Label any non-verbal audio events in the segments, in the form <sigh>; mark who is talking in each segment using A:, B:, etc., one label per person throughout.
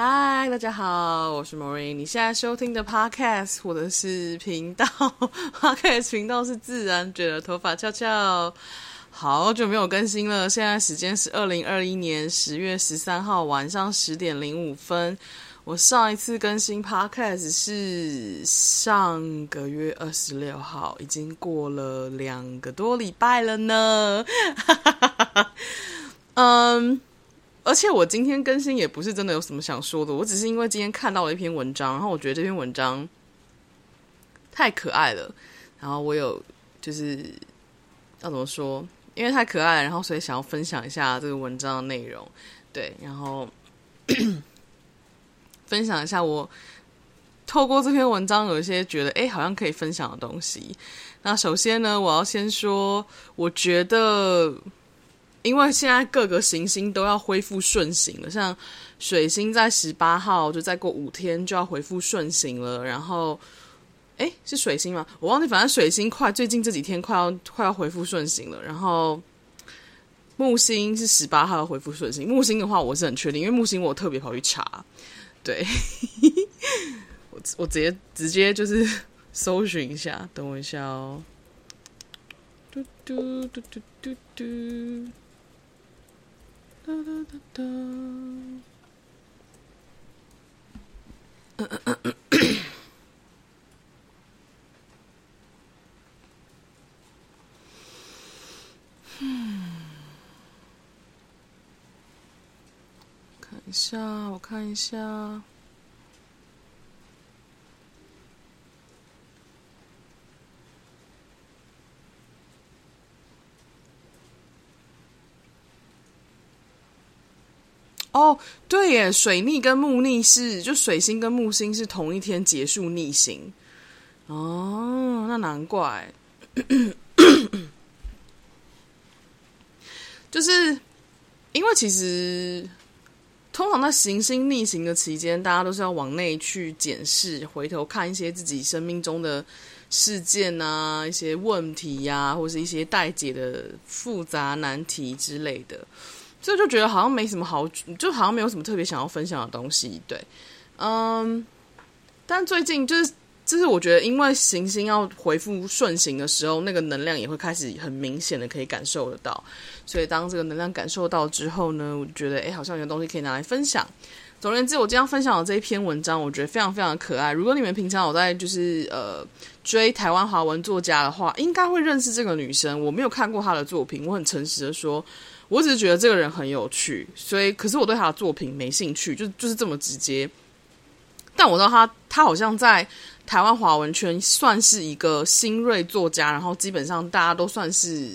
A: 嗨，大家好，我是 Maureen。你现在收听的 Podcast 或者是频道，<laughs> Podcast 频道是自然卷的头发翘翘。好久没有更新了，现在时间是二零二一年十月十三号晚上十点零五分。我上一次更新 Podcast 是上个月二十六号，已经过了两个多礼拜了呢。<laughs> 嗯。而且我今天更新也不是真的有什么想说的，我只是因为今天看到了一篇文章，然后我觉得这篇文章太可爱了，然后我有就是要怎么说，因为太可爱了，然后所以想要分享一下这个文章的内容，对，然后 <laughs> 分享一下我透过这篇文章有一些觉得哎好像可以分享的东西。那首先呢，我要先说，我觉得。因为现在各个行星都要恢复顺行了，像水星在十八号，就再过五天就要恢复顺行了。然后，诶，是水星吗？我忘记，反正水星快，最近这几天快要快要恢复顺行了。然后，木星是十八号恢复顺行。木星的话，我是很确定，因为木星我特别跑去查，对，<laughs> 我我直接直接就是 <laughs> 搜寻一下，等我一下哦。嘟嘟嘟嘟嘟嘟。哒哒哒哒。嗯，看一下，我看一下。哦，对耶，水逆跟木逆是，就水星跟木星是同一天结束逆行。哦，那难怪，就是因为其实通常在行星逆行的期间，大家都是要往内去检视，回头看一些自己生命中的事件啊，一些问题呀、或是一些待解的复杂难题之类的。所以就觉得好像没什么好，就好像没有什么特别想要分享的东西，对，嗯，但最近就是，就是我觉得，因为行星要回复顺行的时候，那个能量也会开始很明显的可以感受得到，所以当这个能量感受到之后呢，我觉得，哎，好像有东西可以拿来分享。总而言之，我今天分享的这一篇文章，我觉得非常非常的可爱。如果你们平常有在就是呃追台湾华文作家的话，应该会认识这个女生。我没有看过她的作品，我很诚实的说。我只是觉得这个人很有趣，所以可是我对他的作品没兴趣，就就是这么直接。但我知道他，他好像在台湾华文圈算是一个新锐作家，然后基本上大家都算是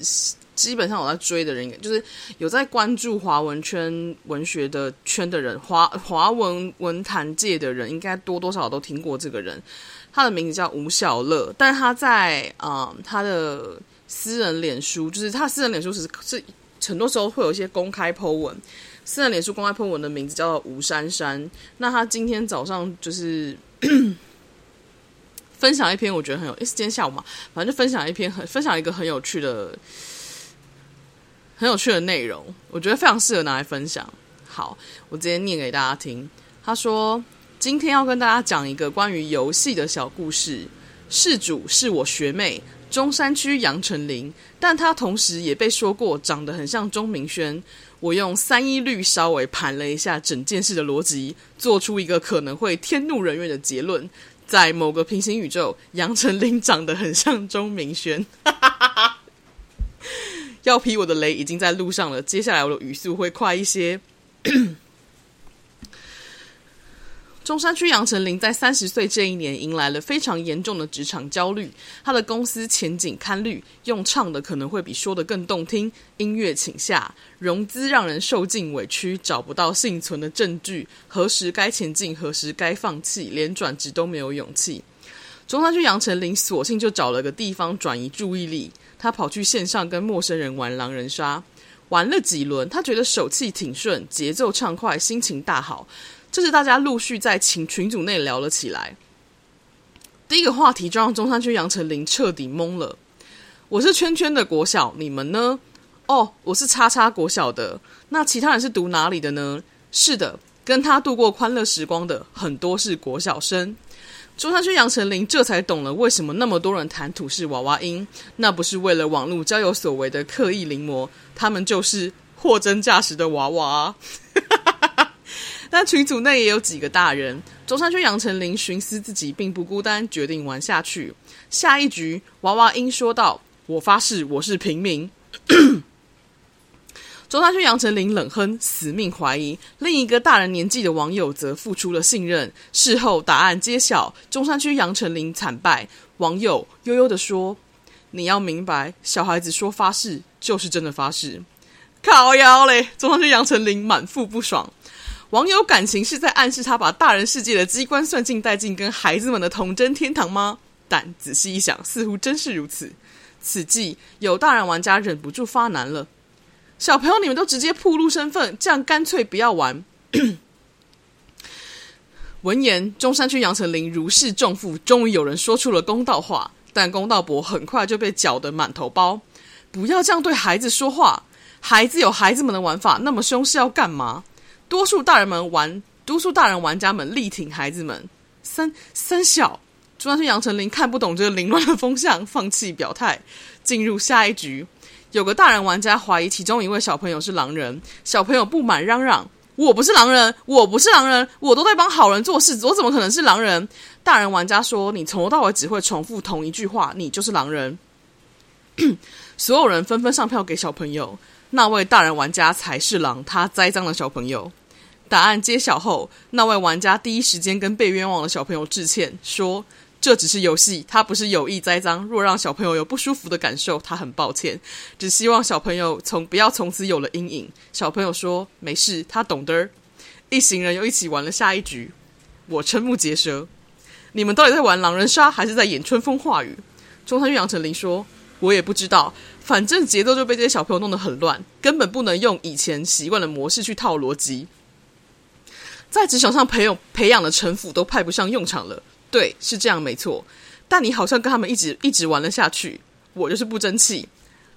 A: 基本上有在追的人，就是有在关注华文圈文学的圈的人，华华文文坛界的人，应该多多少少都听过这个人。他的名字叫吴晓乐，但是他在啊、嗯、他的私人脸书，就是他私人脸书是是。很多时候会有一些公开 po 文，私人脸书公开 po 文的名字叫做吴珊珊。那他今天早上就是 <coughs> 分享一篇，我觉得很有，是今天下午嘛，反正就分享一篇很分享一个很有趣的、很有趣的内容，我觉得非常适合拿来分享。好，我直接念给大家听。他说：“今天要跟大家讲一个关于游戏的小故事，事主是我学妹。”中山区杨丞琳，但他同时也被说过长得很像钟明轩。我用三一律稍微盘了一下整件事的逻辑，做出一个可能会天怒人怨的结论：在某个平行宇宙，杨丞琳长得很像钟明轩。<laughs> 要劈我的雷已经在路上了，接下来我的语速会快一些。中山区杨丞琳在三十岁这一年迎来了非常严重的职场焦虑，他的公司前景堪虑，用唱的可能会比说的更动听，音乐请下，融资让人受尽委屈，找不到幸存的证据，何时该前进，何时该放弃，连转职都没有勇气。中山区杨丞琳索性就找了个地方转移注意力，他跑去线上跟陌生人玩狼人杀，玩了几轮，他觉得手气挺顺，节奏畅快，心情大好。这是大家陆续在群群组内聊了起来。第一个话题就让中山区杨丞琳彻底懵了。我是圈圈的国小，你们呢？哦，我是叉叉国小的。那其他人是读哪里的呢？是的，跟他度过欢乐时光的很多是国小生。中山区杨丞琳这才懂了为什么那么多人谈土是娃娃音，那不是为了网络交友所为的刻意临摹，他们就是货真价实的娃娃。但群组内也有几个大人。中山区杨丞琳寻思自己并不孤单，决定玩下去。下一局，娃娃音说道：“我发誓，我是平民。<coughs> ”中山区杨丞琳冷哼，死命怀疑。另一个大人年纪的网友则付出了信任。事后答案揭晓，中山区杨丞琳惨败。网友悠悠的说：“你要明白，小孩子说发誓就是真的发誓。”靠腰嘞！中山区杨丞琳满腹不爽。网友感情是在暗示他把大人世界的机关算尽带进跟孩子们的童真天堂吗？但仔细一想，似乎真是如此。此际，有大人玩家忍不住发难了：“小朋友，你们都直接暴露身份，这样干脆不要玩。<coughs> ”闻言，中山区杨丞琳如释重负，终于有人说出了公道话，但公道伯很快就被搅得满头包。不要这样对孩子说话，孩子有孩子们的玩法，那么凶是要干嘛？多数大人们玩，多数大人玩家们力挺孩子们。三三小，主要是杨丞琳看不懂这个凌乱的风向，放弃表态，进入下一局。有个大人玩家怀疑其中一位小朋友是狼人，小朋友不满嚷嚷：“我不是狼人，我不是狼人，我都在帮好人做事，我怎么可能是狼人？”大人玩家说：“你从头到尾只会重复同一句话，你就是狼人。” <clears throat> 所有人纷纷上票给小朋友，那位大人玩家才是狼，他栽赃了小朋友。答案揭晓后，那位玩家第一时间跟被冤枉的小朋友致歉，说这只是游戏，他不是有意栽赃。若让小朋友有不舒服的感受，他很抱歉，只希望小朋友从不要从此有了阴影。小朋友说没事，他懂得。一行人又一起玩了下一局，我瞠目结舌，你们到底在玩狼人杀还是在演春风化雨？中山区杨丞琳说，我也不知道，反正节奏就被这些小朋友弄得很乱，根本不能用以前习惯的模式去套逻辑。在职场上培养培养的城府都派不上用场了，对，是这样没错。但你好像跟他们一直一直玩了下去，我就是不争气。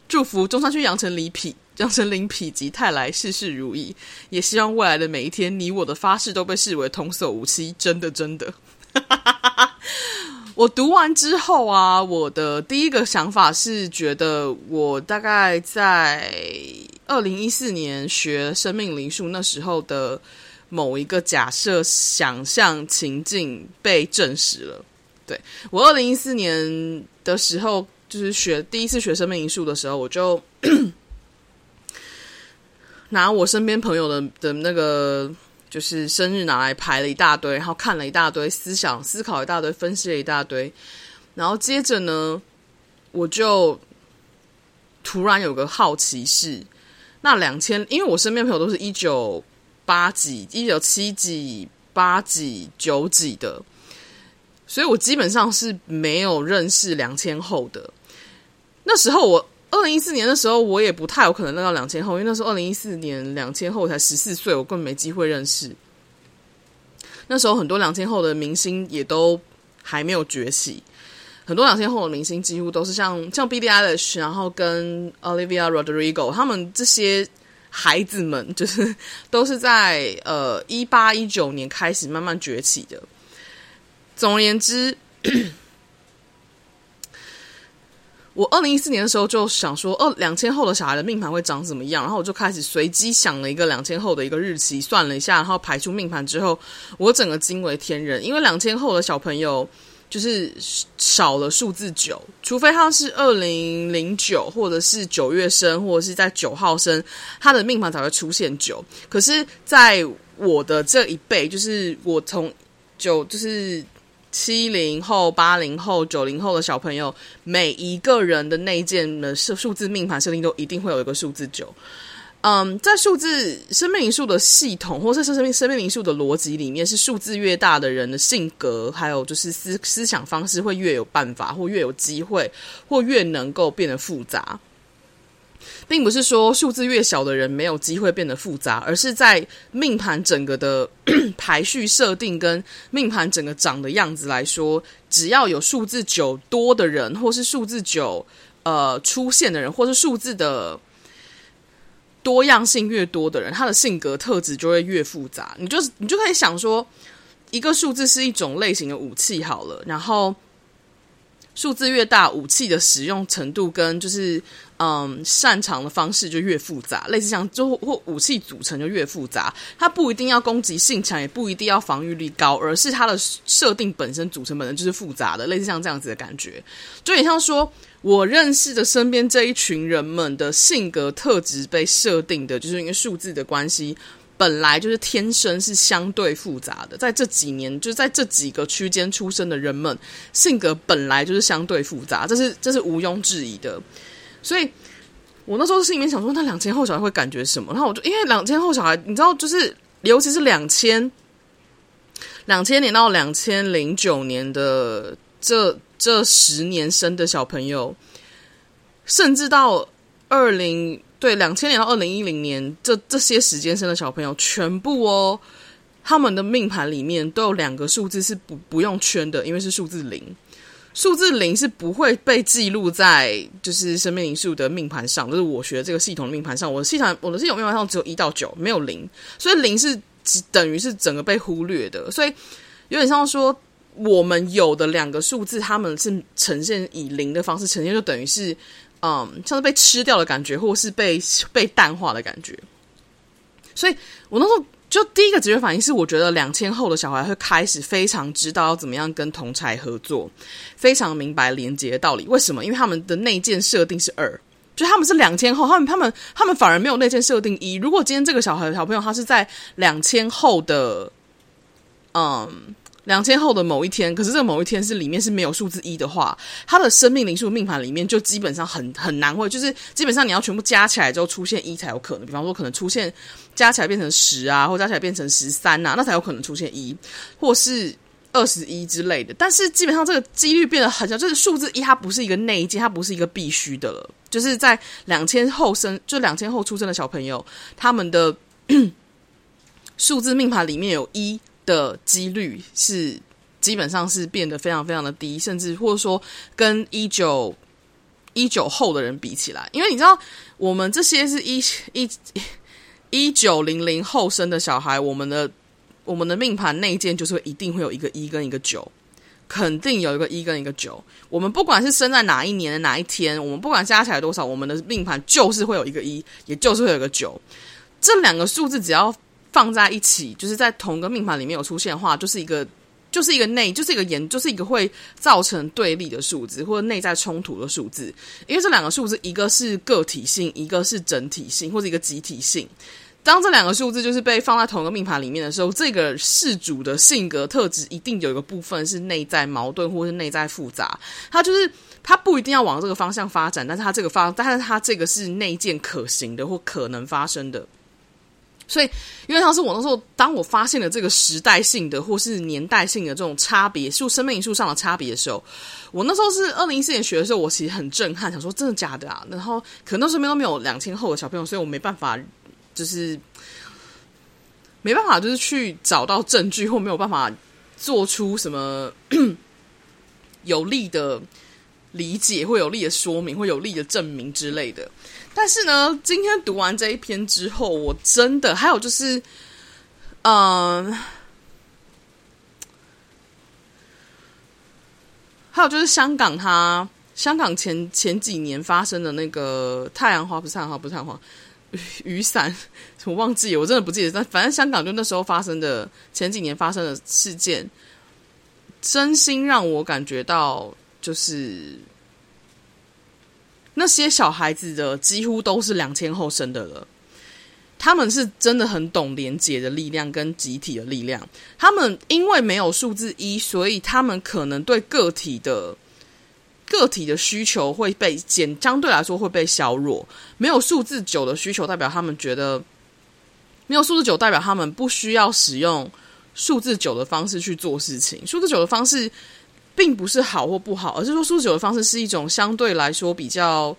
A: 祝福中山区杨丞琳否 <laughs> 杨丞琳否极泰来，事事如意。也希望未来的每一天，你我的发誓都被视为童叟无欺。真的真的。<laughs> 我读完之后啊，我的第一个想法是觉得，我大概在二零一四年学生命灵数那时候的。某一个假设、想象情境被证实了。对，我二零一四年的时候，就是学第一次学生命灵数的时候，我就 <coughs> 拿我身边朋友的的那个就是生日拿来排了一大堆，然后看了一大堆，思想思考一大堆，分析了一大堆，然后接着呢，我就突然有个好奇是，那两千，因为我身边朋友都是一九。八几、一九七几、八几、九几的，所以我基本上是没有认识两千后的。那时候我二零一四年的时候，我也不太有可能认到两千后，因为那时候二零一四年两千后才十四岁，我根本没机会认识。那时候很多两千后的明星也都还没有崛起，很多两千后的明星几乎都是像像 Billie Eilish，然后跟 Olivia Rodrigo 他们这些。孩子们就是都是在呃一八一九年开始慢慢崛起的。总而言之，<coughs> 我二零一四年的时候就想说，二两千后的小孩的命盘会长怎么样？然后我就开始随机想了一个两千后的一个日期，算了一下，然后排出命盘之后，我整个惊为天人，因为两千后的小朋友。就是少了数字九，除非他是二零零九，或者是九月生，或者是在九号生，他的命盘才会出现九。可是，在我的这一辈，就是我从九，就是七零后、八零后、九零后的小朋友，每一个人的内建的数数字命盘设定都一定会有一个数字九。嗯，在数字生命灵数的系统，或者是生命生命灵数的逻辑里面，是数字越大的人的性格，还有就是思思想方式会越有办法，或越有机会，或越能够变得复杂，并不是说数字越小的人没有机会变得复杂，而是在命盘整个的 <clears throat> 排序设定跟命盘整个长的样子来说，只要有数字九多的人，或是数字九呃出现的人，或是数字的。多样性越多的人，他的性格特质就会越复杂。你就是你就可以想说，一个数字是一种类型的武器好了，然后数字越大，武器的使用程度跟就是。嗯，擅长的方式就越复杂，类似像就或武器组成就越复杂。它不一定要攻击性强，也不一定要防御力高，而是它的设定本身组成本身就是复杂的，类似像这样子的感觉。就有点像说，我认识的身边这一群人们的性格特质被设定的，就是因为数字的关系，本来就是天生是相对复杂的。在这几年，就在这几个区间出生的人们，性格本来就是相对复杂，这是这是毋庸置疑的。所以，我那时候心里面想说，那两千后小孩会感觉什么？然后我就因为两千后小孩，你知道，就是尤其是两千两千年到两千零九年的这这十年生的小朋友，甚至到二零对两千年到二零一零年这这些时间生的小朋友，全部哦，他们的命盘里面都有两个数字是不不用圈的，因为是数字零。数字零是不会被记录在就是生命灵数的命盘上，就是我学的这个系统的命盘上。我的系统我的系统命盘上只有一到九，没有零，所以零是等于是整个被忽略的。所以有点像说，我们有的两个数字，他们是呈现以零的方式呈现，就等于是嗯，像是被吃掉的感觉，或是被被淡化的感觉。所以我那时候。就第一个直觉反应是，我觉得两千后的小孩会开始非常知道要怎么样跟同侪合作，非常明白连接的道理。为什么？因为他们的内建设定是二，就他们是两千后，他们他们他们反而没有内建设定一。如果今天这个小孩小朋友他是在两千后的，嗯。两千后的某一天，可是这某一天是里面是没有数字一的话，他的生命灵数命盘里面就基本上很很难会，就是基本上你要全部加起来之后出现一才有可能。比方说，可能出现加起来变成十啊，或加起来变成十三啊，那才有可能出现一，或是二十一之类的。但是基本上这个几率变得很小，就是数字一它不是一个内建，它不是一个必须的了。就是在两千后生，就两千后出生的小朋友，他们的数字命盘里面有一。的几率是基本上是变得非常非常的低，甚至或者说跟一九一九后的人比起来，因为你知道我们这些是一一一九零零后生的小孩，我们的我们的命盘内建就是一定会有一个一跟一个九，肯定有一个一跟一个九。我们不管是生在哪一年的哪一天，我们不管加起来多少，我们的命盘就是会有一个一，也就是会有个九。这两个数字只要。放在一起，就是在同一个命盘里面有出现的话，就是一个，就是一个内，就是一个严，就是一个会造成对立的数字或者内在冲突的数字。因为这两个数字，一个是个体性，一个是整体性，或者一个集体性。当这两个数字就是被放在同一个命盘里面的时候，这个事主的性格特质一定有一个部分是内在矛盾，或是内在复杂。他就是他不一定要往这个方向发展，但是他这个方，但是他这个是内建可行的或可能发生的。所以，因为当时我那时候，当我发现了这个时代性的或是年代性的这种差别，数生命灵数上的差别的时候，我那时候是二零一四年学的时候，我其实很震撼，想说真的假的啊？然后可能那时候都没有两千后的小朋友，所以我没办法，就是没办法，就是去找到证据，或没有办法做出什么 <clears throat> 有力的理解，或有力的说明，或有力的证明之类的。但是呢，今天读完这一篇之后，我真的还有就是，嗯，还有就是香港它，香港前前几年发生的那个太阳花，不是太阳花，不是太阳花，雨雨伞，我忘记了，我真的不记得。但反正香港就那时候发生的前几年发生的事件，真心让我感觉到就是。那些小孩子的几乎都是两千后生的了，他们是真的很懂连结的力量跟集体的力量。他们因为没有数字一，所以他们可能对个体的个体的需求会被减，相对来说会被削弱。没有数字九的需求，代表他们觉得没有数字九，代表他们不需要使用数字九的方式去做事情。数字九的方式。并不是好或不好，而是说数字九的方式是一种相对来说比较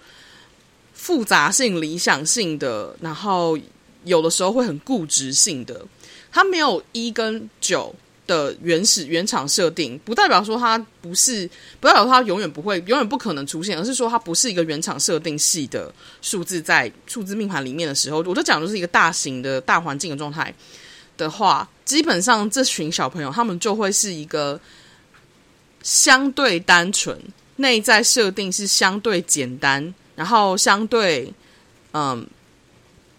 A: 复杂性、理想性的，然后有的时候会很固执性的。它没有一跟九的原始原厂设定，不代表说它不是，不代表它永远不会、永远不可能出现，而是说它不是一个原厂设定系的数字，在数字命盘里面的时候，我就讲的是一个大型的大环境的状态的话，基本上这群小朋友他们就会是一个相对单纯，内在设定是相对简单，然后相对嗯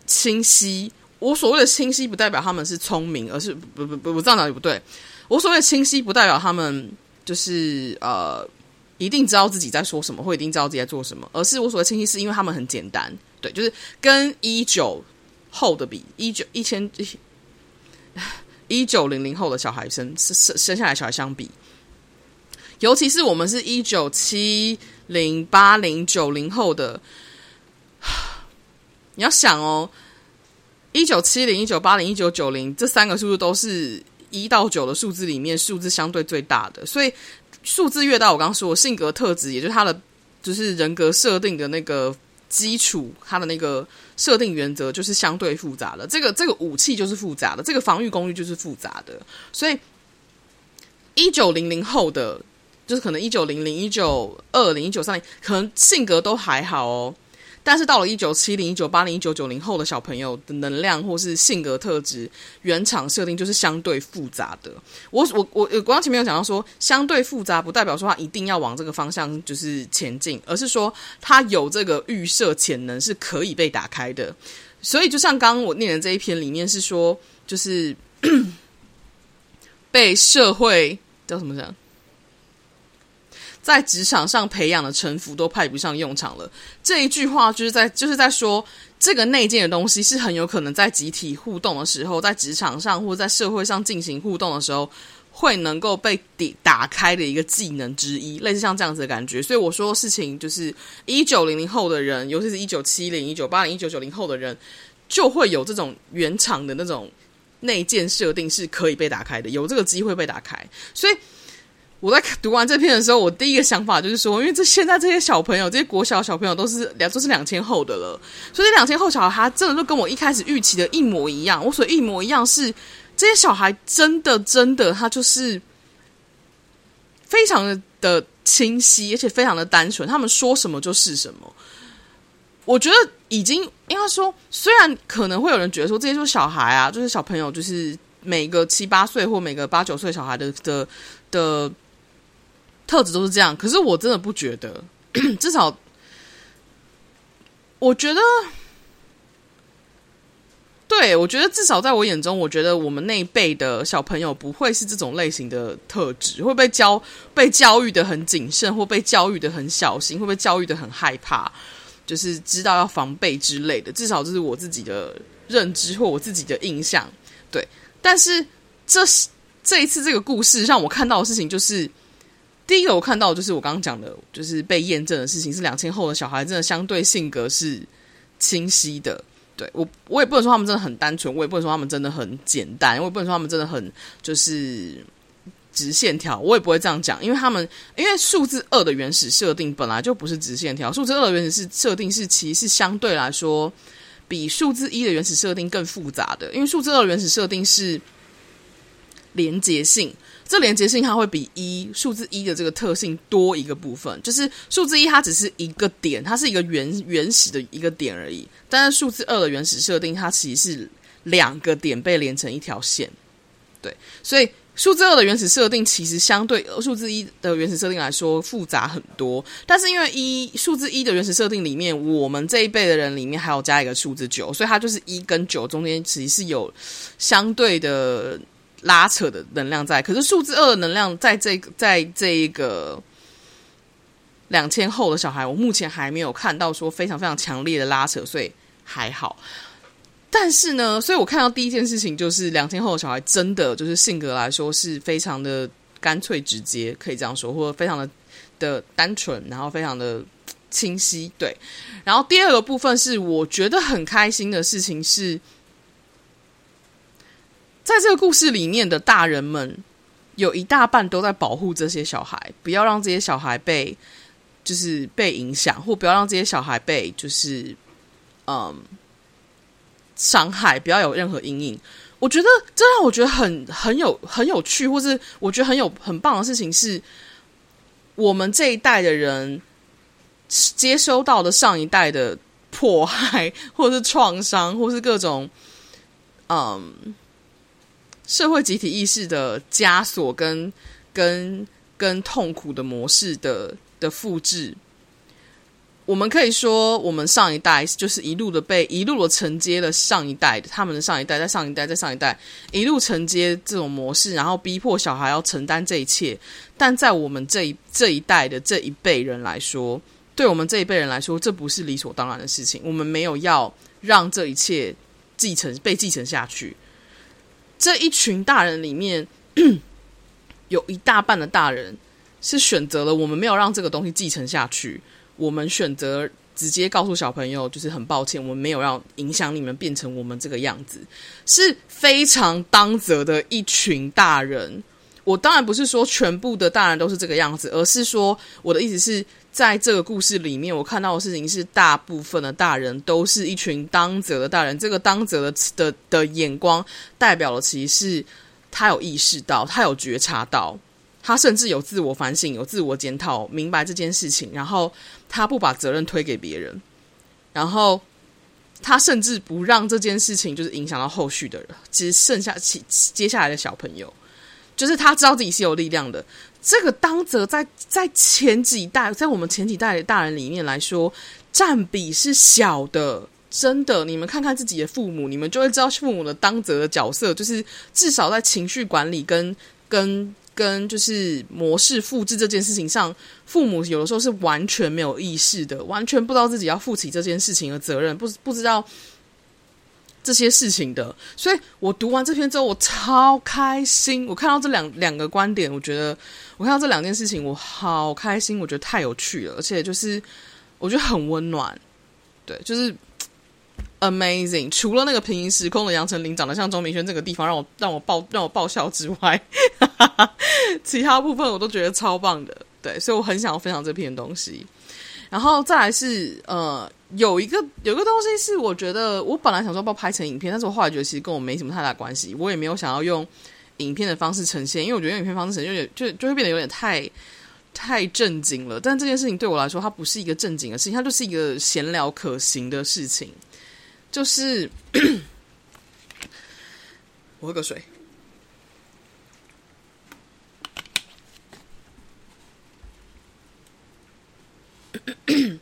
A: 清晰。我所谓的清晰，不代表他们是聪明，而是不不不，我知道哪里不对。我所谓的清晰，不代表他们就是呃一定知道自己在说什么，或一定知道自己在做什么，而是我所谓清晰，是因为他们很简单。对，就是跟一九后的比，一九一千一九零零后的小孩生生生下来小孩相比，尤其是我们是一九七零八零九零后的，<sighs> 你要想哦。一九七零、一九八零、一九九零这三个数字都是一到九的数字里面数字相对最大的，所以数字越大，我刚刚说性格特质，也就是他的就是人格设定的那个基础，他的那个设定原则就是相对复杂的。这个这个武器就是复杂的，这个防御工具就是复杂的。所以一九零零后的，就是可能一九零零、一九二零、一九三零，可能性格都还好哦。但是到了一九七零、一九八零、一九九零后的小朋友的能量或是性格特质，原厂设定就是相对复杂的。我我我我刚前面有讲到说，相对复杂不代表说他一定要往这个方向就是前进，而是说他有这个预设潜能是可以被打开的。所以就像刚刚我念的这一篇里面是说，就是 <clears throat> 被社会叫什么讲？在职场上培养的城府都派不上用场了。这一句话就是在就是在说，这个内建的东西是很有可能在集体互动的时候，在职场上或在社会上进行互动的时候，会能够被打开的一个技能之一，类似像这样子的感觉。所以我说事情就是一九零零后的人，尤其是一九七零、一九八零、一九九零后的人，就会有这种原厂的那种内建设定是可以被打开的，有这个机会被打开。所以。我在读完这篇的时候，我第一个想法就是说，因为这现在这些小朋友，这些国小小朋友都是两都是两千后的了，所以这两千后小孩他真的就跟我一开始预期的一模一样。我所一模一样是这些小孩真的真的他就是非常的的清晰，而且非常的单纯，他们说什么就是什么。我觉得已经应该说，虽然可能会有人觉得说这些就是小孩啊，就是小朋友，就是每个七八岁或每个八九岁小孩的的的。特质都是这样，可是我真的不觉得，<clears throat> 至少我觉得，对，我觉得至少在我眼中，我觉得我们那一辈的小朋友不会是这种类型的特质，会被教被教育的很谨慎，或被教育的很小心，会被教育的很害怕，就是知道要防备之类的。至少这是我自己的认知或我自己的印象。对，但是这是这一次这个故事让我看到的事情就是。第一个我看到就是我刚刚讲的，就是被验证的事情是两千后的小孩真的相对性格是清晰的。对，我，我也不能说他们真的很单纯，我也不能说他们真的很简单，我也不能说他们真的很就是直线条，我也不会这样讲，因为他们因为数字二的原始设定本来就不是直线条，数字二的原始是设定是其实是相对来说比数字一的原始设定更复杂的，因为数字二的原始设定是连结性。这连接性它会比一数字一的这个特性多一个部分，就是数字一它只是一个点，它是一个原原始的一个点而已。但是数字二的原始设定，它其实是两个点被连成一条线。对，所以数字二的原始设定其实相对数字一的原始设定来说复杂很多。但是因为一数字一的原始设定里面，我们这一辈的人里面还有加一个数字九，所以它就是一跟九中间其实是有相对的。拉扯的能量在，可是数字二能量在这，在这一个两千后的小孩，我目前还没有看到说非常非常强烈的拉扯，所以还好。但是呢，所以我看到第一件事情就是两千后的小孩真的就是性格来说是非常的干脆直接，可以这样说，或者非常的的单纯，然后非常的清晰。对，然后第二个部分是我觉得很开心的事情是。在这个故事里面的大人们，有一大半都在保护这些小孩，不要让这些小孩被就是被影响，或不要让这些小孩被就是嗯伤害，不要有任何阴影。我觉得这让我觉得很很有很有趣，或是我觉得很有很棒的事情是，我们这一代的人接收到的上一代的迫害，或是创伤，或是各种嗯社会集体意识的枷锁跟跟跟痛苦的模式的的复制。我们可以说，我们上一代就是一路的被一路的承接了上一代的，他们的上一代，在上一代，在上一代一路承接这种模式，然后逼迫小孩要承担这一切。但在我们这一这一代的这一辈人来说，对我们这一辈人来说，这不是理所当然的事情。我们没有要让这一切继承被继承下去。这一群大人里面，<clears throat> 有一大半的大人是选择了我们没有让这个东西继承下去。我们选择直接告诉小朋友，就是很抱歉，我们没有让影响你们变成我们这个样子，是非常当责的一群大人。我当然不是说全部的大人都是这个样子，而是说我的意思是在这个故事里面，我看到的事情是大部分的大人都是一群当责的大人。这个当责的的的眼光，代表了其实是他有意识到，他有觉察到。他甚至有自我反省，有自我检讨，明白这件事情，然后他不把责任推给别人，然后他甚至不让这件事情就是影响到后续的人，其实剩下其接下来的小朋友，就是他知道自己是有力量的。这个当责在在前几代，在我们前几代的大人里面来说，占比是小的，真的。你们看看自己的父母，你们就会知道父母的当责的角色，就是至少在情绪管理跟跟。跟就是模式复制这件事情上，父母有的时候是完全没有意识的，完全不知道自己要负起这件事情的责任，不不知道这些事情的。所以我读完这篇之后，我超开心。我看到这两两个观点，我觉得我看到这两件事情，我好开心。我觉得太有趣了，而且就是我觉得很温暖。对，就是。Amazing！除了那个平行时空的杨丞琳长得像钟明轩这个地方让我让我爆让我爆笑之外，<laughs> 其他部分我都觉得超棒的。对，所以我很想要分享这篇东西。然后再来是呃，有一个有一个东西是我觉得我本来想说要拍成影片，但是我后来觉得其实跟我没什么太大关系，我也没有想要用影片的方式呈现，因为我觉得用影片方式呈现就就就会变得有点太太正经了。但这件事情对我来说，它不是一个正经的事情，它就是一个闲聊可行的事情。就是，<coughs> 我喝个水。<coughs>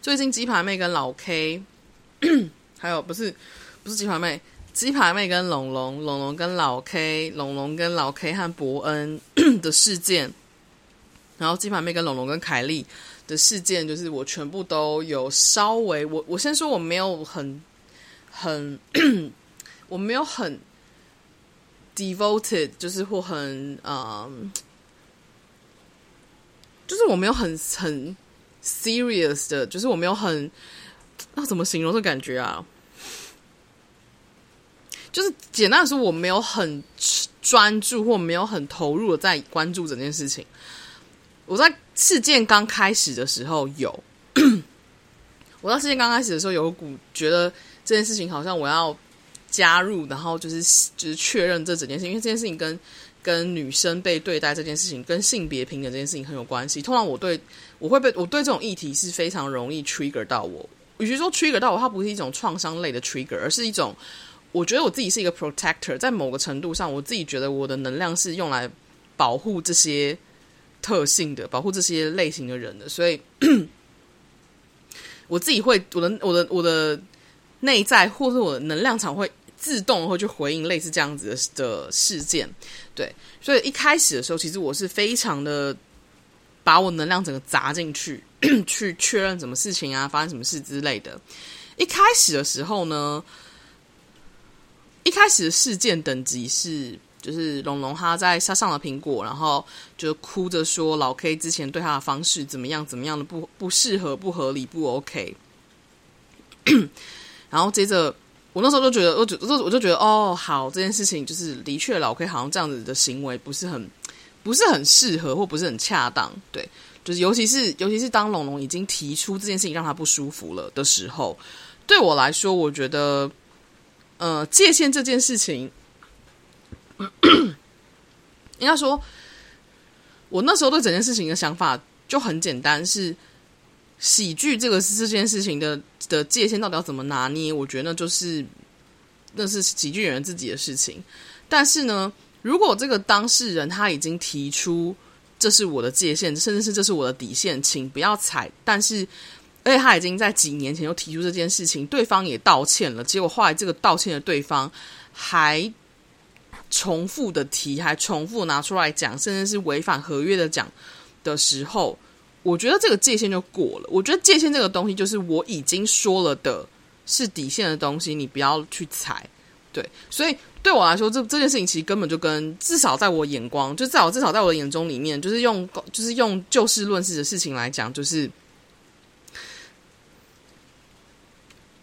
A: 最近鸡排妹跟老 K，<coughs> 还有不是不是鸡排妹，鸡排妹跟龙龙，龙龙跟老 K，龙龙跟老 K 和伯恩 <coughs> 的事件，然后鸡排妹跟龙龙跟凯莉。的事件就是我全部都有稍微我我先说我没有很很我没有很 devoted 就是或很嗯就是我没有很很 serious 的，就是我没有很那怎么形容这感觉啊？就是简单的说，我没有很专注或没有很投入的在关注整件事情。我在事件刚开始的时候有，<clears throat> 我在事件刚开始的时候有股觉得这件事情好像我要加入，然后就是就是确认这整件事，因为这件事情跟跟女生被对待这件事情，跟性别平等这件事情很有关系。通常我对我会被我对这种议题是非常容易 trigger 到我，与其说 trigger 到我，它不是一种创伤类的 trigger，而是一种我觉得我自己是一个 protector，在某个程度上，我自己觉得我的能量是用来保护这些。特性的保护这些类型的人的，所以 <coughs> 我自己会我的我的我的内在或者我的能量场会自动会去回应类似这样子的的事件，对，所以一开始的时候，其实我是非常的把我能量整个砸进去，<clears throat> 去确认什么事情啊，发生什么事之类的。一开始的时候呢，一开始的事件等级是。就是龙龙他在他上了苹果，然后就哭着说老 K 之前对他的方式怎么样怎么样的不不适合不合理不 OK。然后接着我那时候就觉得，我就我就觉得哦好，这件事情就是的确老 K 好像这样子的行为不是很不是很适合或不是很恰当，对，就是尤其是尤其是当龙龙已经提出这件事情让他不舒服了的时候，对我来说，我觉得呃，界限这件事情，应该说，我那时候对整件事情的想法就很简单，是喜剧这个这件事情的的界限到底要怎么拿捏？我觉得那就是那是喜剧演员自己的事情。但是呢，如果这个当事人他已经提出这是我的界限，甚至是这是我的底线，请不要踩。但是，而且他已经在几年前就提出这件事情，对方也道歉了。结果后来这个道歉的对方还重复的提，还重复拿出来讲，甚至是违反合约的讲的时候，我觉得这个界限就过了。我觉得界限这个东西，就是我已经说了的是底线的东西，你不要去踩。对，所以对我来说，这这件事情其实根本就跟至少在我眼光，就在我至少在我的眼中里面，就是用就是用就事论事的事情来讲，就是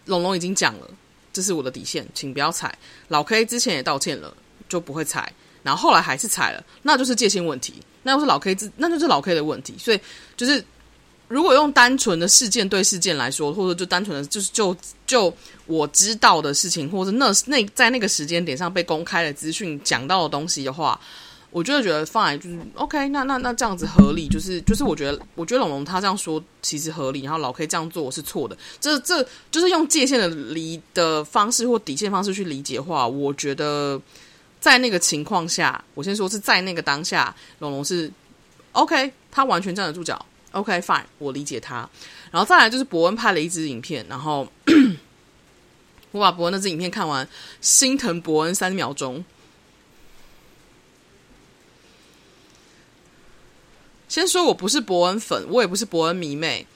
A: 龙龙已经讲了，这是我的底线，请不要踩。老 K 之前也道歉了，就不会踩，然后后来还是踩了，那就是界限问题，那就是老 K 自那就是老 K 的问题，所以就是。如果用单纯的事件对事件来说，或者就单纯的就是就就我知道的事情，或者那那在那个时间点上被公开的资讯讲到的东西的话，我就会觉得放来就是 OK，那那那这样子合理，就是就是我觉得我觉得龙龙他这样说其实合理，然后老 K 这样做我是错的，这这就是用界限的理的方式或底线方式去理解的话，我觉得在那个情况下，我先说是在那个当下，龙龙是 OK，他完全站得住脚。OK，fine，、我理解他。然后再来就是博恩拍了一支影片，然后我把博恩那支影片看完，心疼博恩三秒钟。先说我不是博恩粉，我也不是博恩迷妹。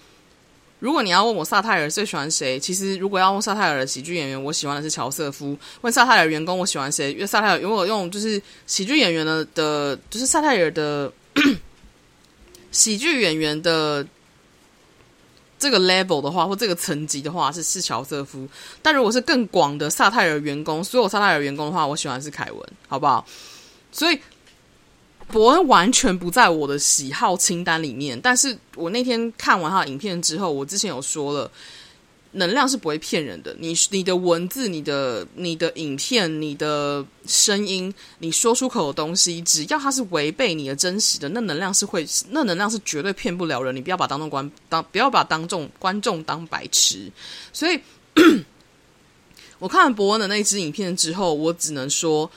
A: 如果你要问我萨泰尔最喜欢谁，其实如果要问萨泰尔的喜剧演员，我喜欢的是乔瑟夫。问萨泰尔员工，我喜欢谁？因为萨泰尔，如果用就是喜剧演员的的，就是萨泰尔的。<coughs> 喜剧演员的这个 level 的话，或这个层级的话，是是乔瑟夫。但如果是更广的萨泰尔员工，所有萨泰尔员工的话，我喜欢是凯文，好不好？所以伯恩完全不在我的喜好清单里面。但是我那天看完他的影片之后，我之前有说了。能量是不会骗人的。你、你的文字、你的、你的影片、你的声音，你说出口的东西，只要它是违背你的真实的，那能量是会，那能量是绝对骗不了人。你不要把当众观当，不要把当众观众当白痴。所以，<clears throat> 我看完博恩的那支影片之后，我只能说，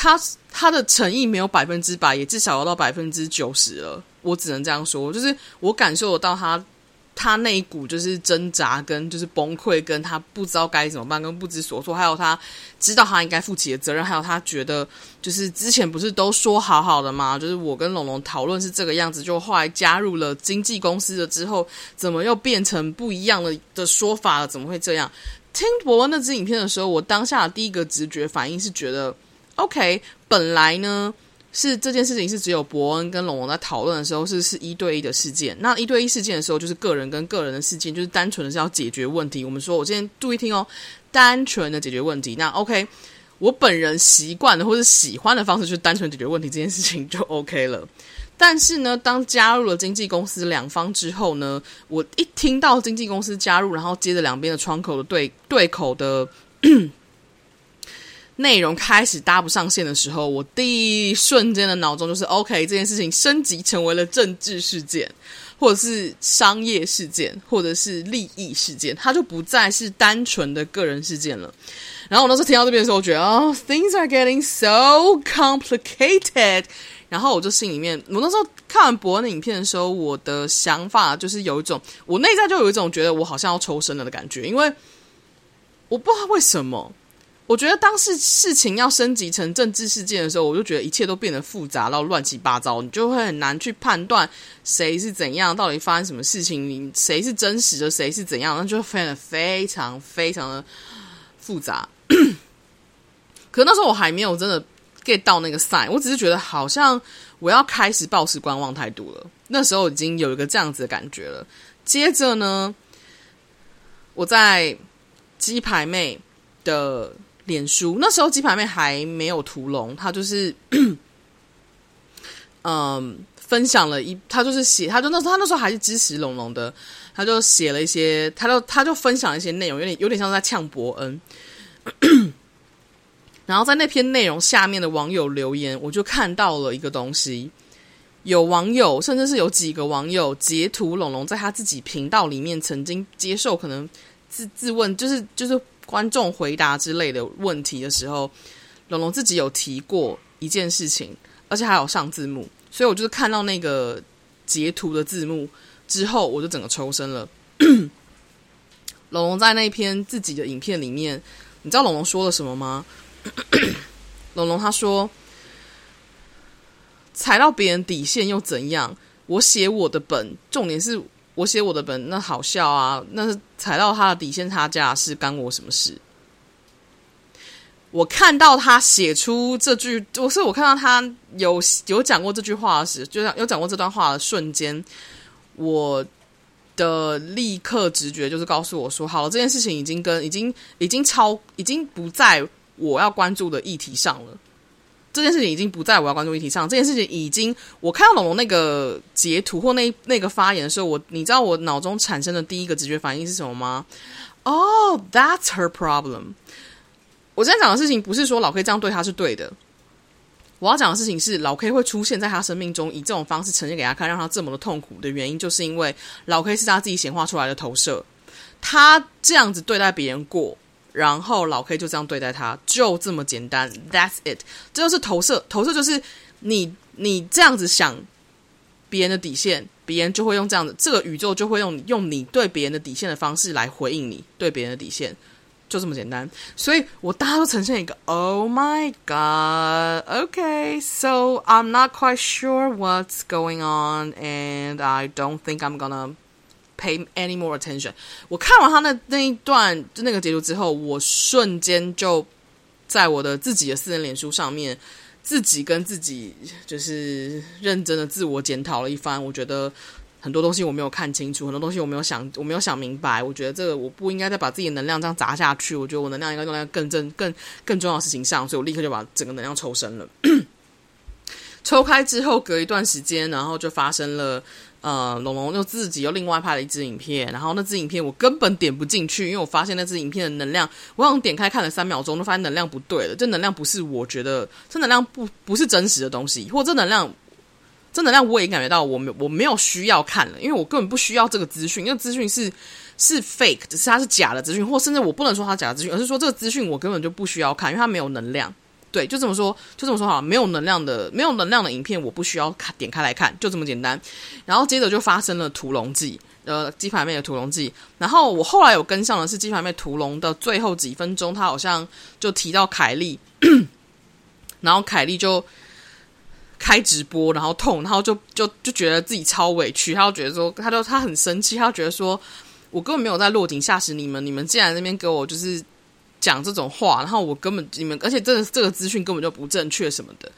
A: 他他的诚意没有百分之百，也至少要到百分之九十了。我只能这样说，就是我感受得到他。他那一股就是挣扎，跟就是崩溃，跟他不知道该怎么办，跟不知所措，还有他知道他应该负起的责任，还有他觉得就是之前不是都说好好的吗？就是我跟龙龙讨论是这个样子，就后来加入了经纪公司了之后，怎么又变成不一样的的说法了？怎么会这样？听博恩那支影片的时候，我当下第一个直觉反应是觉得，OK，本来呢。是这件事情是只有伯恩跟龙龙在讨论的时候是是一对一的事件，那一对一事件的时候就是个人跟个人的事件，就是单纯的是要解决问题。我们说，我今天注意听哦，单纯的解决问题。那 OK，我本人习惯的或是喜欢的方式就是单纯解决问题，这件事情就 OK 了。但是呢，当加入了经纪公司两方之后呢，我一听到经纪公司加入，然后接着两边的窗口的对对口的。内容开始搭不上线的时候，我第一瞬间的脑中就是 OK，这件事情升级成为了政治事件，或者是商业事件，或者是利益事件，它就不再是单纯的个人事件了。然后我那时候听到这边的时候，我觉得哦，things are getting so complicated。然后我就心里面，我那时候看完博恩的影片的时候，我的想法就是有一种，我内在就有一种觉得我好像要抽身了的感觉，因为我不知道为什么。我觉得当事事情要升级成政治事件的时候，我就觉得一切都变得复杂到乱七八糟，你就会很难去判断谁是怎样，到底发生什么事情，你谁是真实的，谁是怎样，那就变得非常非常的复杂。可那时候我还没有真的 get 到那个 sign，我只是觉得好像我要开始抱持观望态度了。那时候已经有一个这样子的感觉了。接着呢，我在鸡排妹的。脸书那时候鸡排妹还没有屠龙，他就是，嗯，分享了一，他就是写，他就那时候他那时候还是支持龙龙的，他就写了一些，他就他就分享一些内容，有点有点像是在呛伯恩。<coughs> 然后在那篇内容下面的网友留言，我就看到了一个东西。有网友，甚至是有几个网友截图龙龙在他自己频道里面曾经接受可能自自问，就是就是观众回答之类的问题的时候，龙龙自己有提过一件事情，而且还有上字幕，所以我就是看到那个截图的字幕之后，我就整个抽身了。龙龙 <coughs> 在那篇自己的影片里面，你知道龙龙说了什么吗？<coughs> 龙龙他说。踩到别人底线又怎样？我写我的本，重点是我写我的本，那好笑啊！那是踩到他的底线差价是干我什么事？我看到他写出这句，我是我看到他有有讲过这句话时，就有讲过这段话的瞬间，我的立刻直觉就是告诉我说：好了，这件事情已经跟已经已经超已经不在我要关注的议题上了。这件事情已经不在我要关注议题上。这件事情已经，我看到龙龙那个截图或那那个发言的时候，我你知道我脑中产生的第一个直觉反应是什么吗？哦、oh，That's her problem。我现在讲的事情不是说老 K 这样对他是对的，我要讲的事情是老 K 会出现在他生命中，以这种方式呈现给他看，让他这么的痛苦的原因，就是因为老 K 是他自己显化出来的投射，他这样子对待别人过。然后老 K 就这样对待他，就这么简单。That's it，这就是投射。投射就是你你这样子想别人的底线，别人就会用这样子，这个宇宙就会用用你对别人的底线的方式来回应你对别人的底线，就这么简单。所以我大家都呈现一个 Oh my God，OK，so、I'm not quite sure what's going on，and I don't think I'm gonna。Pay any more attention？我看完他那那一段就那个截图之后，我瞬间就在我的自己的私人脸书上面，自己跟自己就是认真的自我检讨了一番。我觉得很多东西我没有看清楚，很多东西我没有想，我没有想明白。我觉得这个我不应该再把自己的能量这样砸下去。我觉得我能量应该用在更正、更更重要的事情上，所以我立刻就把整个能量抽身了。<clears throat> 抽开之后，隔一段时间，然后就发生了。呃，龙龙又自己又另外拍了一支影片，然后那支影片我根本点不进去，因为我发现那支影片的能量，我好像点开看了三秒钟，就发现能量不对了。这能量不是我觉得，这能量不不是真实的东西，或这能量，这能量我也感觉到我没我没有需要看了，因为我根本不需要这个资讯，因为资讯是是 fake，只是它是假的资讯，或甚至我不能说它假的资讯，而是说这个资讯我根本就不需要看，因为它没有能量。对，就这么说，就这么说好。没有能量的，没有能量的影片，我不需要看，点开来看，就这么简单。然后接着就发生了屠龙记，呃，鸡排妹的屠龙记。然后我后来有跟上的是鸡排妹屠龙的最后几分钟，他好像就提到凯莉，然后凯莉就开直播，然后痛，然后就就就觉得自己超委屈，他就觉得说，他就他很生气，他就觉得说我根本没有在落井下石你们，你们竟然那边给我就是。讲这种话，然后我根本你们，而且这这个资讯根本就不正确什么的。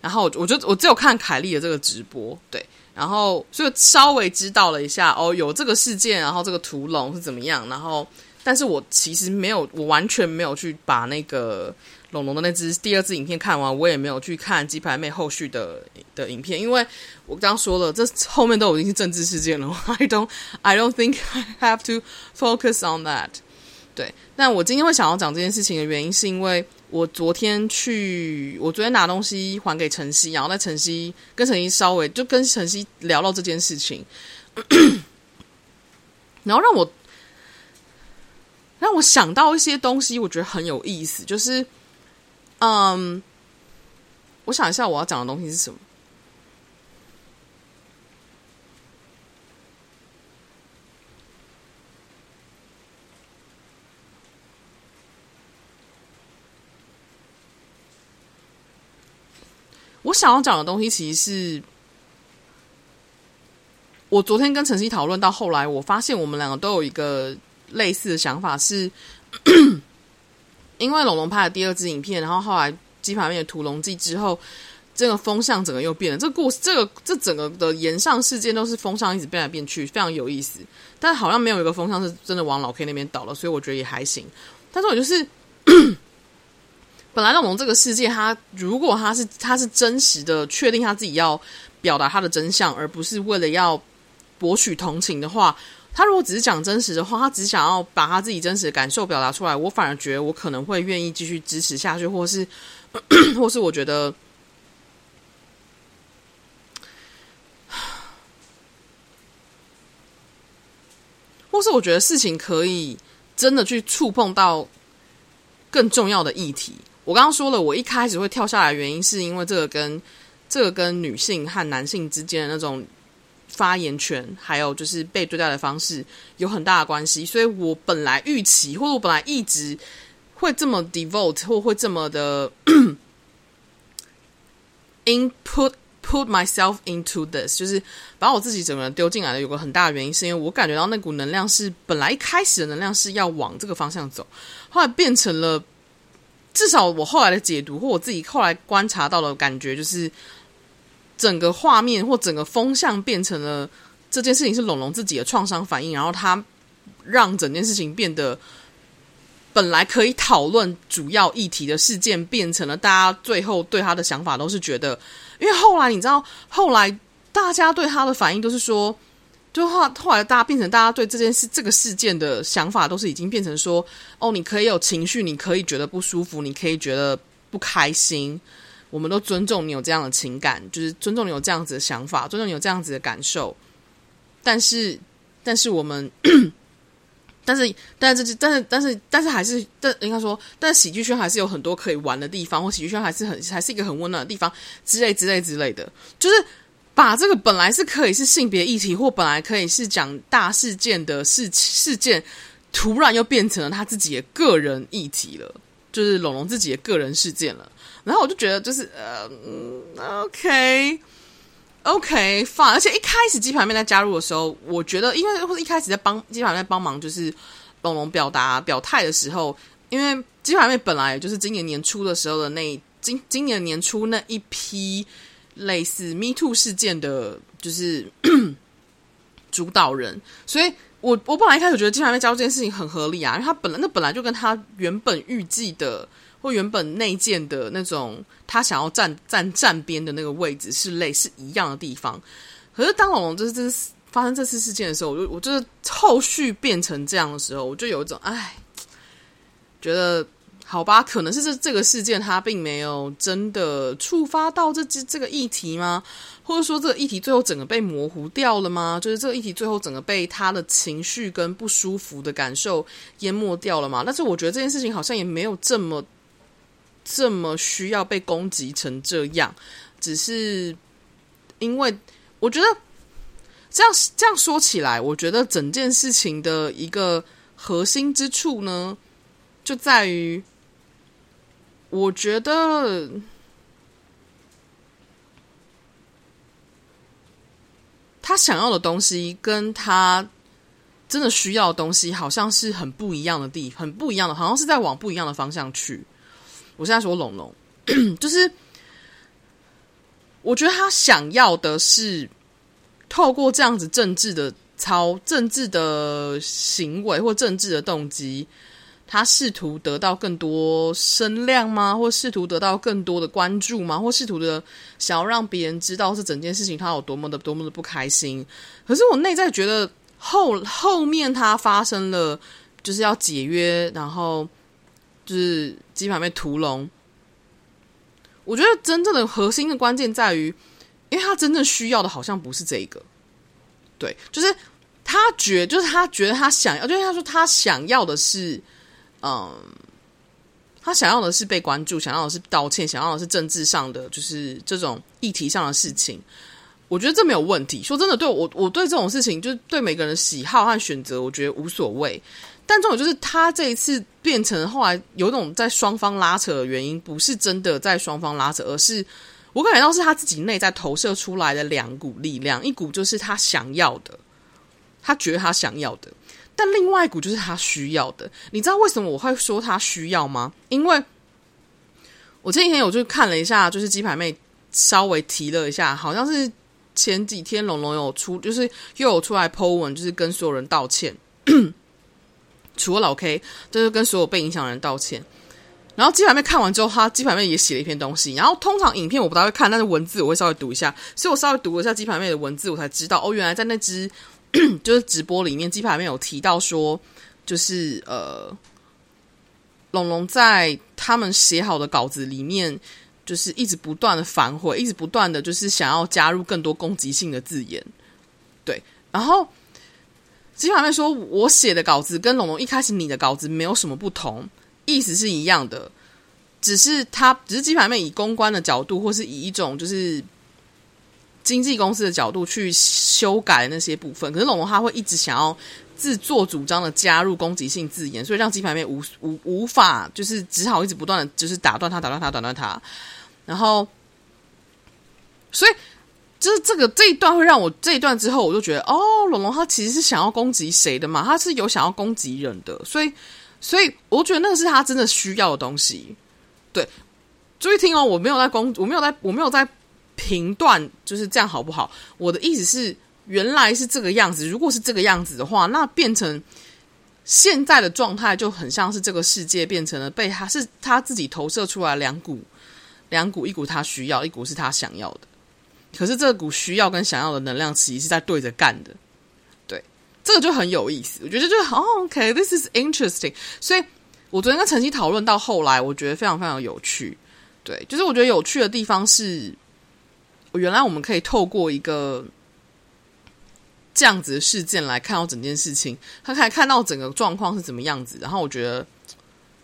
A: 然后我就我只有看凯莉的这个直播，对，然后所以稍微知道了一下哦，有这个事件，然后这个屠龙是怎么样。然后，但是我其实没有，我完全没有去把那个龙龙的那支第二支影片看完，我也没有去看鸡排妹后续的的影片，因为我刚刚说了，这后面都已经是政治事件了。I don't I don't think I have to focus on that. 对，但我今天会想要讲这件事情的原因，是因为我昨天去，我昨天拿东西还给晨曦，然后在晨曦跟晨曦稍微就跟晨曦聊到这件事情，<coughs> 然后让我让我想到一些东西，我觉得很有意思，就是，嗯，我想一下我要讲的东西是什么。我想要讲的东西，其实是我昨天跟晨曦讨论到后来，我发现我们两个都有一个类似的想法，是 <clears throat> 因为龙龙拍了第二支影片，然后后来鸡排面的屠龙记之后，这个风向整个又变了。这故事，这个这整个的炎上事件都是风向一直变来变去，非常有意思。但好像没有一个风向是真的往老 K 那边倒了，所以我觉得也还行。但是我就是。本来我们这个世界，他如果他是他是真实的，确定他自己要表达他的真相，而不是为了要博取同情的话，他如果只是讲真实的话，他只想要把他自己真实的感受表达出来，我反而觉得我可能会愿意继续支持下去，或是，<clears throat> 或是我觉得，或是我觉得事情可以真的去触碰到更重要的议题。我刚刚说了，我一开始会跳下来的原因，是因为这个跟这个跟女性和男性之间的那种。发言权，还有就是被对待的方式有很大的关系，所以我本来预期，或者我本来一直会这么 devote，或会这么的 <clears throat> input put myself into this，就是把我自己整个人丢进来的。有个很大的原因，是因为我感觉到那股能量是本来一开始的能量是要往这个方向走，后来变成了，至少我后来的解读或我自己后来观察到的感觉就是。整个画面或整个风向变成了这件事情是龙龙自己的创伤反应，然后他让整件事情变得本来可以讨论主要议题的事件，变成了大家最后对他的想法都是觉得，因为后来你知道，后来大家对他的反应都是说，就后后来大家变成大家对这件事这个事件的想法都是已经变成说，哦，你可以有情绪，你可以觉得不舒服，你可以觉得不开心。我们都尊重你有这样的情感，就是尊重你有这样子的想法，尊重你有这样子的感受。但是，但是我们，<coughs> 但是，但是，但是，但是，但是，还是，但应该说，但喜剧圈还是有很多可以玩的地方，或喜剧圈还是很还是一个很温暖的地方，之类之类之类的。就是把这个本来是可以是性别议题，或本来可以是讲大事件的事事件，突然又变成了他自己的个人议题了，就是龙龙自己的个人事件了。然后我就觉得，就是呃，OK，OK，fine。而且一开始鸡排妹在加入的时候，我觉得，因为或者一开始在帮鸡排妹帮忙，就是龙龙表达表态的时候，因为鸡排妹本来就是今年年初的时候的那今今年年初那一批类似 Me Too 事件的，就是 <clears throat> 主导人，所以我我本来一开始觉得鸡排妹加入这件事情很合理啊，因为他本来那本来就跟他原本预计的。或原本内建的那种，他想要站站站边的那个位置是类似一样的地方。可是当龙龙就是这次发生这次事件的时候，我就我就是后续变成这样的时候，我就有一种哎，觉得好吧，可能是这这个事件它并没有真的触发到这这这个议题吗？或者说这个议题最后整个被模糊掉了吗？就是这个议题最后整个被他的情绪跟不舒服的感受淹没掉了吗？但是我觉得这件事情好像也没有这么。这么需要被攻击成这样，只是因为我觉得这样这样说起来，我觉得整件事情的一个核心之处呢，就在于我觉得他想要的东西跟他真的需要的东西，好像是很不一样的地，很不一样的，好像是在往不一样的方向去。我现在说龙龙，<clears throat> 就是我觉得他想要的是透过这样子政治的操、政治的行为或政治的动机，他试图得到更多声量吗？或试图得到更多的关注吗？或试图的想要让别人知道是整件事情他有多么的多么的不开心？可是我内在觉得后后面他发生了，就是要解约，然后。就是基本上被屠龙，我觉得真正的核心的关键在于，因为他真正需要的好像不是这个，对，就是他觉，就是他觉得他想要，就是他说他想要的是，嗯，他想要的是被关注，想要的是道歉，想要的是政治上的，就是这种议题上的事情。我觉得这没有问题。说真的，对我，我对这种事情，就是对每个人的喜好和选择，我觉得无所谓。但这种就是他这一次变成后来有种在双方拉扯的原因，不是真的在双方拉扯，而是我感觉到是他自己内在投射出来的两股力量，一股就是他想要的，他觉得他想要的，但另外一股就是他需要的。你知道为什么我会说他需要吗？因为我这几天我就看了一下，就是鸡排妹稍微提了一下，好像是前几天龙龙有出，就是又有出来 po 文，就是跟所有人道歉。<coughs> 除了老 K，就是跟所有被影响的人道歉。然后鸡排妹看完之后，他鸡排妹也写了一篇东西。然后通常影片我不大会看，但是文字我会稍微读一下。所以我稍微读了一下鸡排妹的文字，我才知道哦，原来在那只 <clears throat> 就是直播里面鸡排妹有提到说，就是呃，龙龙在他们写好的稿子里面，就是一直不断的反悔，一直不断的就是想要加入更多攻击性的字眼，对，然后鸡排妹说，我写的稿子跟龙龙一开始你的稿子没有什么不同，意思是一样的，只是他只是鸡排妹以公关的角度，或是以一种就是。经纪公司的角度去修改那些部分，可是龙龙他会一直想要自作主张的加入攻击性字眼，所以让鸡排妹无无无法，就是只好一直不断的，就是打断他，打断他，打断他。然后，所以就是这个这一段会让我这一段之后，我就觉得哦，龙龙他其实是想要攻击谁的嘛？他是有想要攻击人的，所以，所以我觉得那个是他真的需要的东西。对，注意听哦，我没有在攻，我没有在，我没有在。评断就是这样好不好？我的意思是，原来是这个样子。如果是这个样子的话，那变成现在的状态就很像是这个世界变成了被他是他自己投射出来两股两股，一股他需要，一股是他想要的。可是这股需要跟想要的能量其实是在对着干的。对，这个就很有意思。我觉得就哦，OK，this is interesting。所以我昨天跟晨曦讨论到后来，我觉得非常非常有趣。对，就是我觉得有趣的地方是。原来我们可以透过一个这样子的事件来看到整件事情，他可以看到整个状况是怎么样子，然后我觉得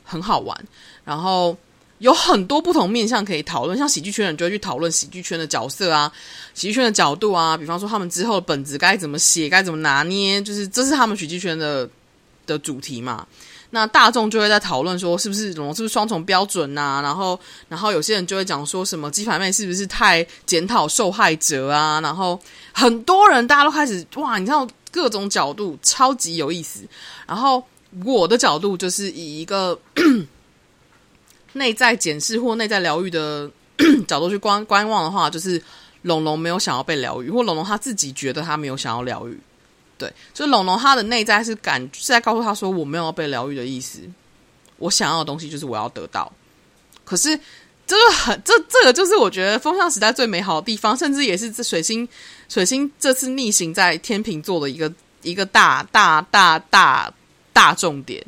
A: 很好玩。然后有很多不同面向可以讨论，像喜剧圈人就会去讨论喜剧圈的角色啊，喜剧圈的角度啊，比方说他们之后的本子该怎么写，该怎么拿捏，就是这是他们喜剧圈的的主题嘛。那大众就会在讨论说，是不是龙龙是不是双重标准呐、啊？然后，然后有些人就会讲说什么鸡排妹是不是太检讨受害者啊？然后很多人大家都开始哇，你知道各种角度超级有意思。然后我的角度就是以一个 <clears throat> 内在检视或内在疗愈的 <clears throat> 角度去观观望的话，就是龙龙没有想要被疗愈，或龙龙他自己觉得他没有想要疗愈。对，就是龙龙他的内在是感是在告诉他说，我没有要被疗愈的意思，我想要的东西就是我要得到。可是这个很这这个就是我觉得风象时代最美好的地方，甚至也是这水星水星这次逆行在天秤座的一个一个大大大大大重点，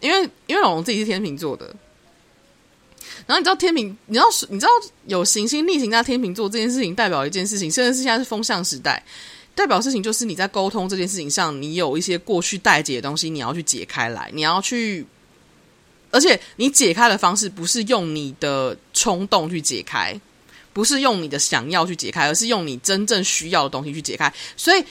A: 因为因为龙龙自己是天秤座的，然后你知道天秤，你知道你知道有行星逆行在天秤座这件事情代表一件事情，甚至是现在是风象时代。代表事情就是你在沟通这件事情上，你有一些过去待解的东西，你要去解开来，你要去，而且你解开的方式不是用你的冲动去解开，不是用你的想要去解开，而是用你真正需要的东西去解开。所以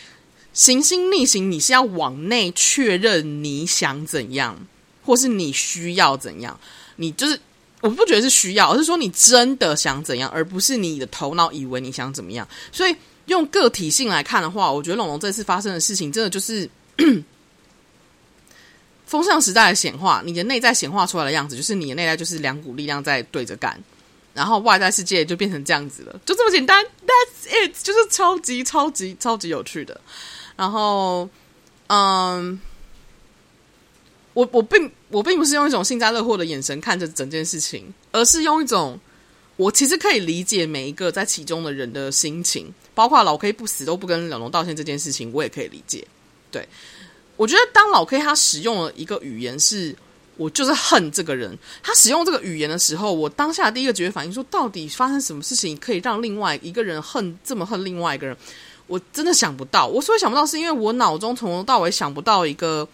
A: 行星逆行，你是要往内确认你想怎样，或是你需要怎样。你就是我不觉得是需要，而是说你真的想怎样，而不是你的头脑以为你想怎么样。所以。用个体性来看的话，我觉得龙龙这次发生的事情，真的就是 <clears throat> 风象时代的显化。你的内在显化出来的样子，就是你的内在就是两股力量在对着干，然后外在世界就变成这样子了，就这么简单。That's it，就是超级超级超级有趣的。然后，嗯，我我并我并不是用一种幸灾乐祸的眼神看着整件事情，而是用一种。我其实可以理解每一个在其中的人的心情，包括老 K 不死都不跟龙龙道歉这件事情，我也可以理解。对，我觉得当老 K 他使用了一个语言是“我就是恨这个人”，他使用这个语言的时候，我当下第一个觉反应说，到底发生什么事情可以让另外一个人恨这么恨另外一个人？我真的想不到。我所以想不到，是因为我脑中从头到尾想不到一个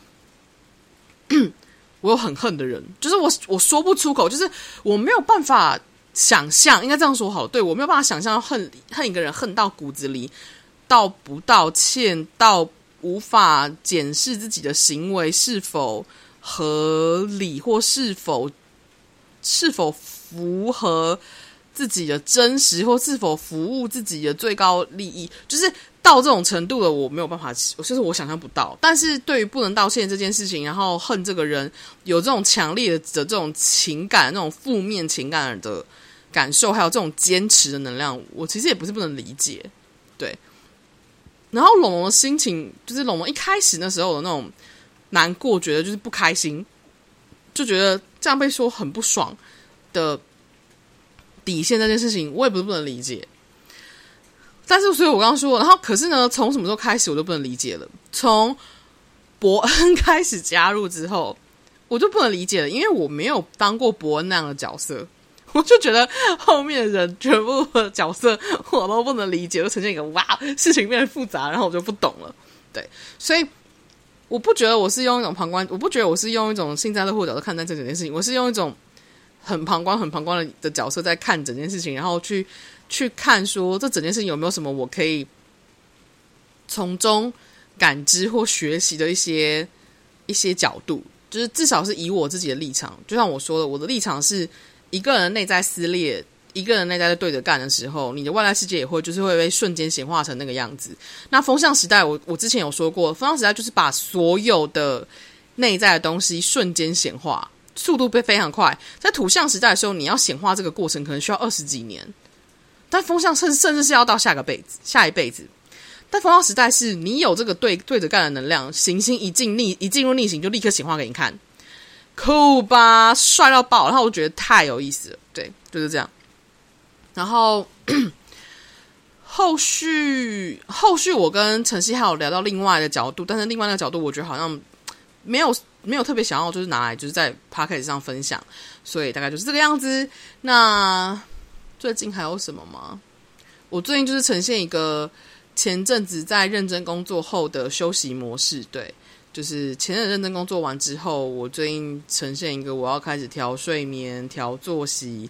A: <clears throat> 我有很恨的人，就是我我说不出口，就是我没有办法。想象应该这样说好，对，我没有办法想象恨恨一个人恨到骨子里，到不道歉，到无法检视自己的行为是否合理或是否是否符合自己的真实或是否服务自己的最高利益，就是到这种程度的我没有办法，就是我想象不到。但是对于不能道歉这件事情，然后恨这个人有这种强烈的这种情感，那种负面情感的。感受还有这种坚持的能量，我其实也不是不能理解，对。然后龙龙的心情，就是龙龙一开始那时候的那种难过，觉得就是不开心，就觉得这样被说很不爽的底线这件事情，我也不是不能理解。但是，所以我刚刚说，然后可是呢，从什么时候开始我就不能理解了？从伯恩开始加入之后，我就不能理解了，因为我没有当过伯恩那样的角色，我就觉得后面的人全部的角色我都不能理解，就呈现一个哇，事情变得复杂，然后我就不懂了。对，所以。我不觉得我是用一种旁观，我不觉得我是用一种幸灾乐祸角度看待这整件事情。我是用一种很旁观、很旁观的的角色在看整件事情，然后去去看说这整件事情有没有什么我可以从中感知或学习的一些一些角度，就是至少是以我自己的立场。就像我说的，我的立场是一个人内在撕裂。一个人内在在对着干的时候，你的外在世界也会就是会被瞬间显化成那个样子。那风象时代我，我之前有说过，风象时代就是把所有的内在的东西瞬间显化，速度会非常快。在土象时代的时候，你要显化这个过程可能需要二十几年，但风向甚甚至是要到下个辈子、下一辈子。但风向时代是你有这个对对着干的能量，行星一进逆一进入逆行就立刻显化给你看，酷吧，帅到爆！然后我觉得太有意思了，对，就是这样。然后后续后续，我跟晨曦还有聊到另外的角度，但是另外那个角度，我觉得好像没有没有特别想要，就是拿来就是在 Podcast 上分享，所以大概就是这个样子。那最近还有什么吗？我最近就是呈现一个前阵子在认真工作后的休息模式，对，就是前阵认真工作完之后，我最近呈现一个我要开始调睡眠、调作息。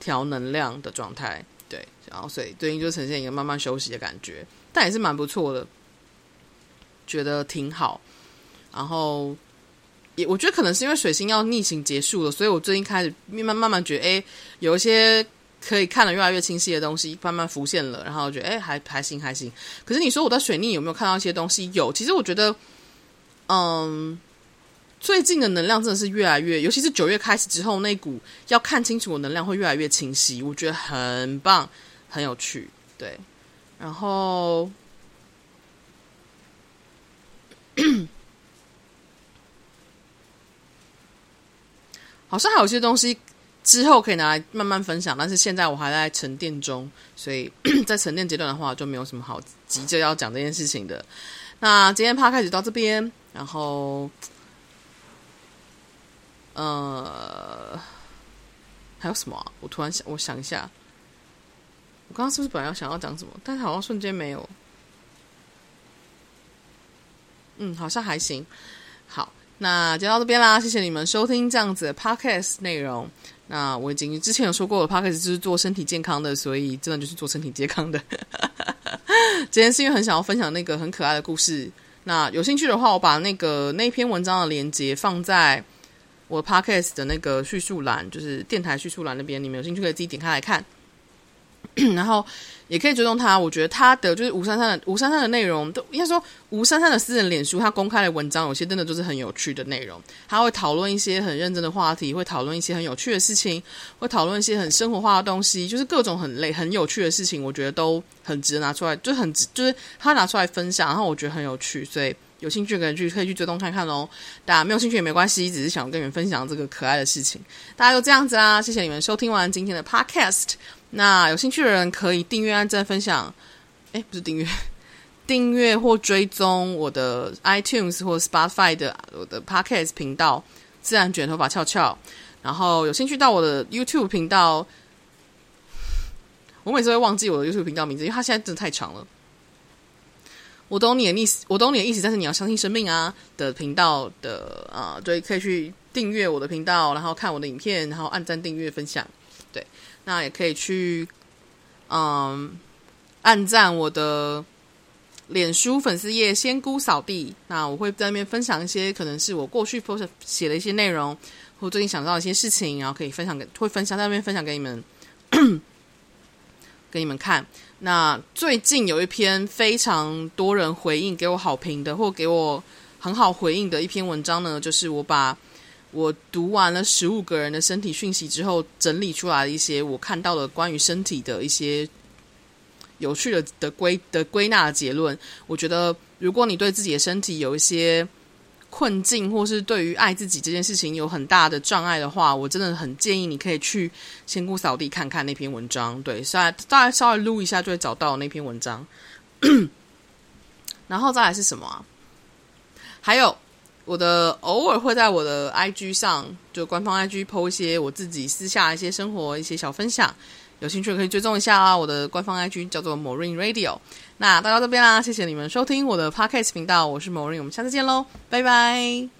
A: 调能量的状态，对，然后所以最近就呈现一个慢慢休息的感觉，但也是蛮不错的，觉得挺好。然后也我觉得可能是因为水星要逆行结束了，所以我最近开始慢慢慢慢觉得，哎，有一些可以看得越来越清晰的东西慢慢浮现了，然后我觉得，哎，还还行还行。可是你说我在水逆有没有看到一些东西？有，其实我觉得，嗯。最近的能量真的是越来越，尤其是九月开始之后，那股要看清楚的能量会越来越清晰，我觉得很棒，很有趣。对，然后 <clears throat> 好像还有些东西之后可以拿来慢慢分享，但是现在我还在沉淀中，所以 <clears throat> 在沉淀阶段的话就没有什么好急着要讲这件事情的。那今天趴开始到这边，然后。呃，还有什么？我突然想，我想一下，我刚刚是不是本来要想要讲什么？但是好像瞬间没有。嗯，好像还行。好，那就到这边啦。谢谢你们收听这样子的 podcast 内容。那我已经之前有说过了，podcast 就是做身体健康的，所以真的就是做身体健康的。<laughs> 今天是因为很想要分享那个很可爱的故事。那有兴趣的话，我把那个那篇文章的链接放在。我 podcast 的那个叙述栏，就是电台叙述栏那边，你们有兴趣可以自己点开来看，然后也可以追踪他。我觉得他的就是吴珊珊的吴珊珊的内容，都应该说吴珊珊的私人脸书，他公开的文章有些真的就是很有趣的内容。他会讨论一些很认真的话题，会讨论一些很有趣的事情，会讨论一些很生活化的东西，就是各种很累很有趣的事情，我觉得都很值得拿出来，就很，就是他拿出来分享，然后我觉得很有趣，所以。有兴趣的人去可以去追踪看看喽，大家没有兴趣也没关系，只是想跟你们分享这个可爱的事情。大家就这样子啦，谢谢你们收听完今天的 podcast。那有兴趣的人可以订阅、按赞、分享。诶，不是订阅，<laughs> 订阅或追踪我的 iTunes 或 Spotify 的我的 podcast 频道“自然卷头发翘翘”。然后有兴趣到我的 YouTube 频道，我每次会忘记我的 YouTube 频道名字，因为它现在真的太长了。我懂你的意思，我懂你的意思，但是你要相信生命啊的频道的啊，对，可以去订阅我的频道，然后看我的影片，然后按赞、订阅、分享，对，那也可以去嗯按赞我的脸书粉丝页“仙姑扫地”，那我会在那边分享一些可能是我过去 post 写的一些内容，或最近想到一些事情，然后可以分享给，会分享在那边分享给你们，<clears throat> 给你们看。那最近有一篇非常多人回应给我好评的，或给我很好回应的一篇文章呢，就是我把我读完了十五个人的身体讯息之后，整理出来一些我看到的关于身体的一些有趣的的归的归纳的结论。我觉得，如果你对自己的身体有一些困境，或是对于爱自己这件事情有很大的障碍的话，我真的很建议你可以去仙姑扫地看看那篇文章。对，稍微大概稍微撸一下就会找到那篇文章。<clears throat> 然后再来是什么啊？<clears throat> 还有我的偶尔会在我的 IG 上，就官方 IG po 一些我自己私下一些生活一些小分享。有兴趣可以追踪一下啊，我的官方 IG 叫做 Morin Radio。那到这边啦，谢谢你们收听我的 Podcast 频道，我是 Morin，我们下次见喽，拜拜。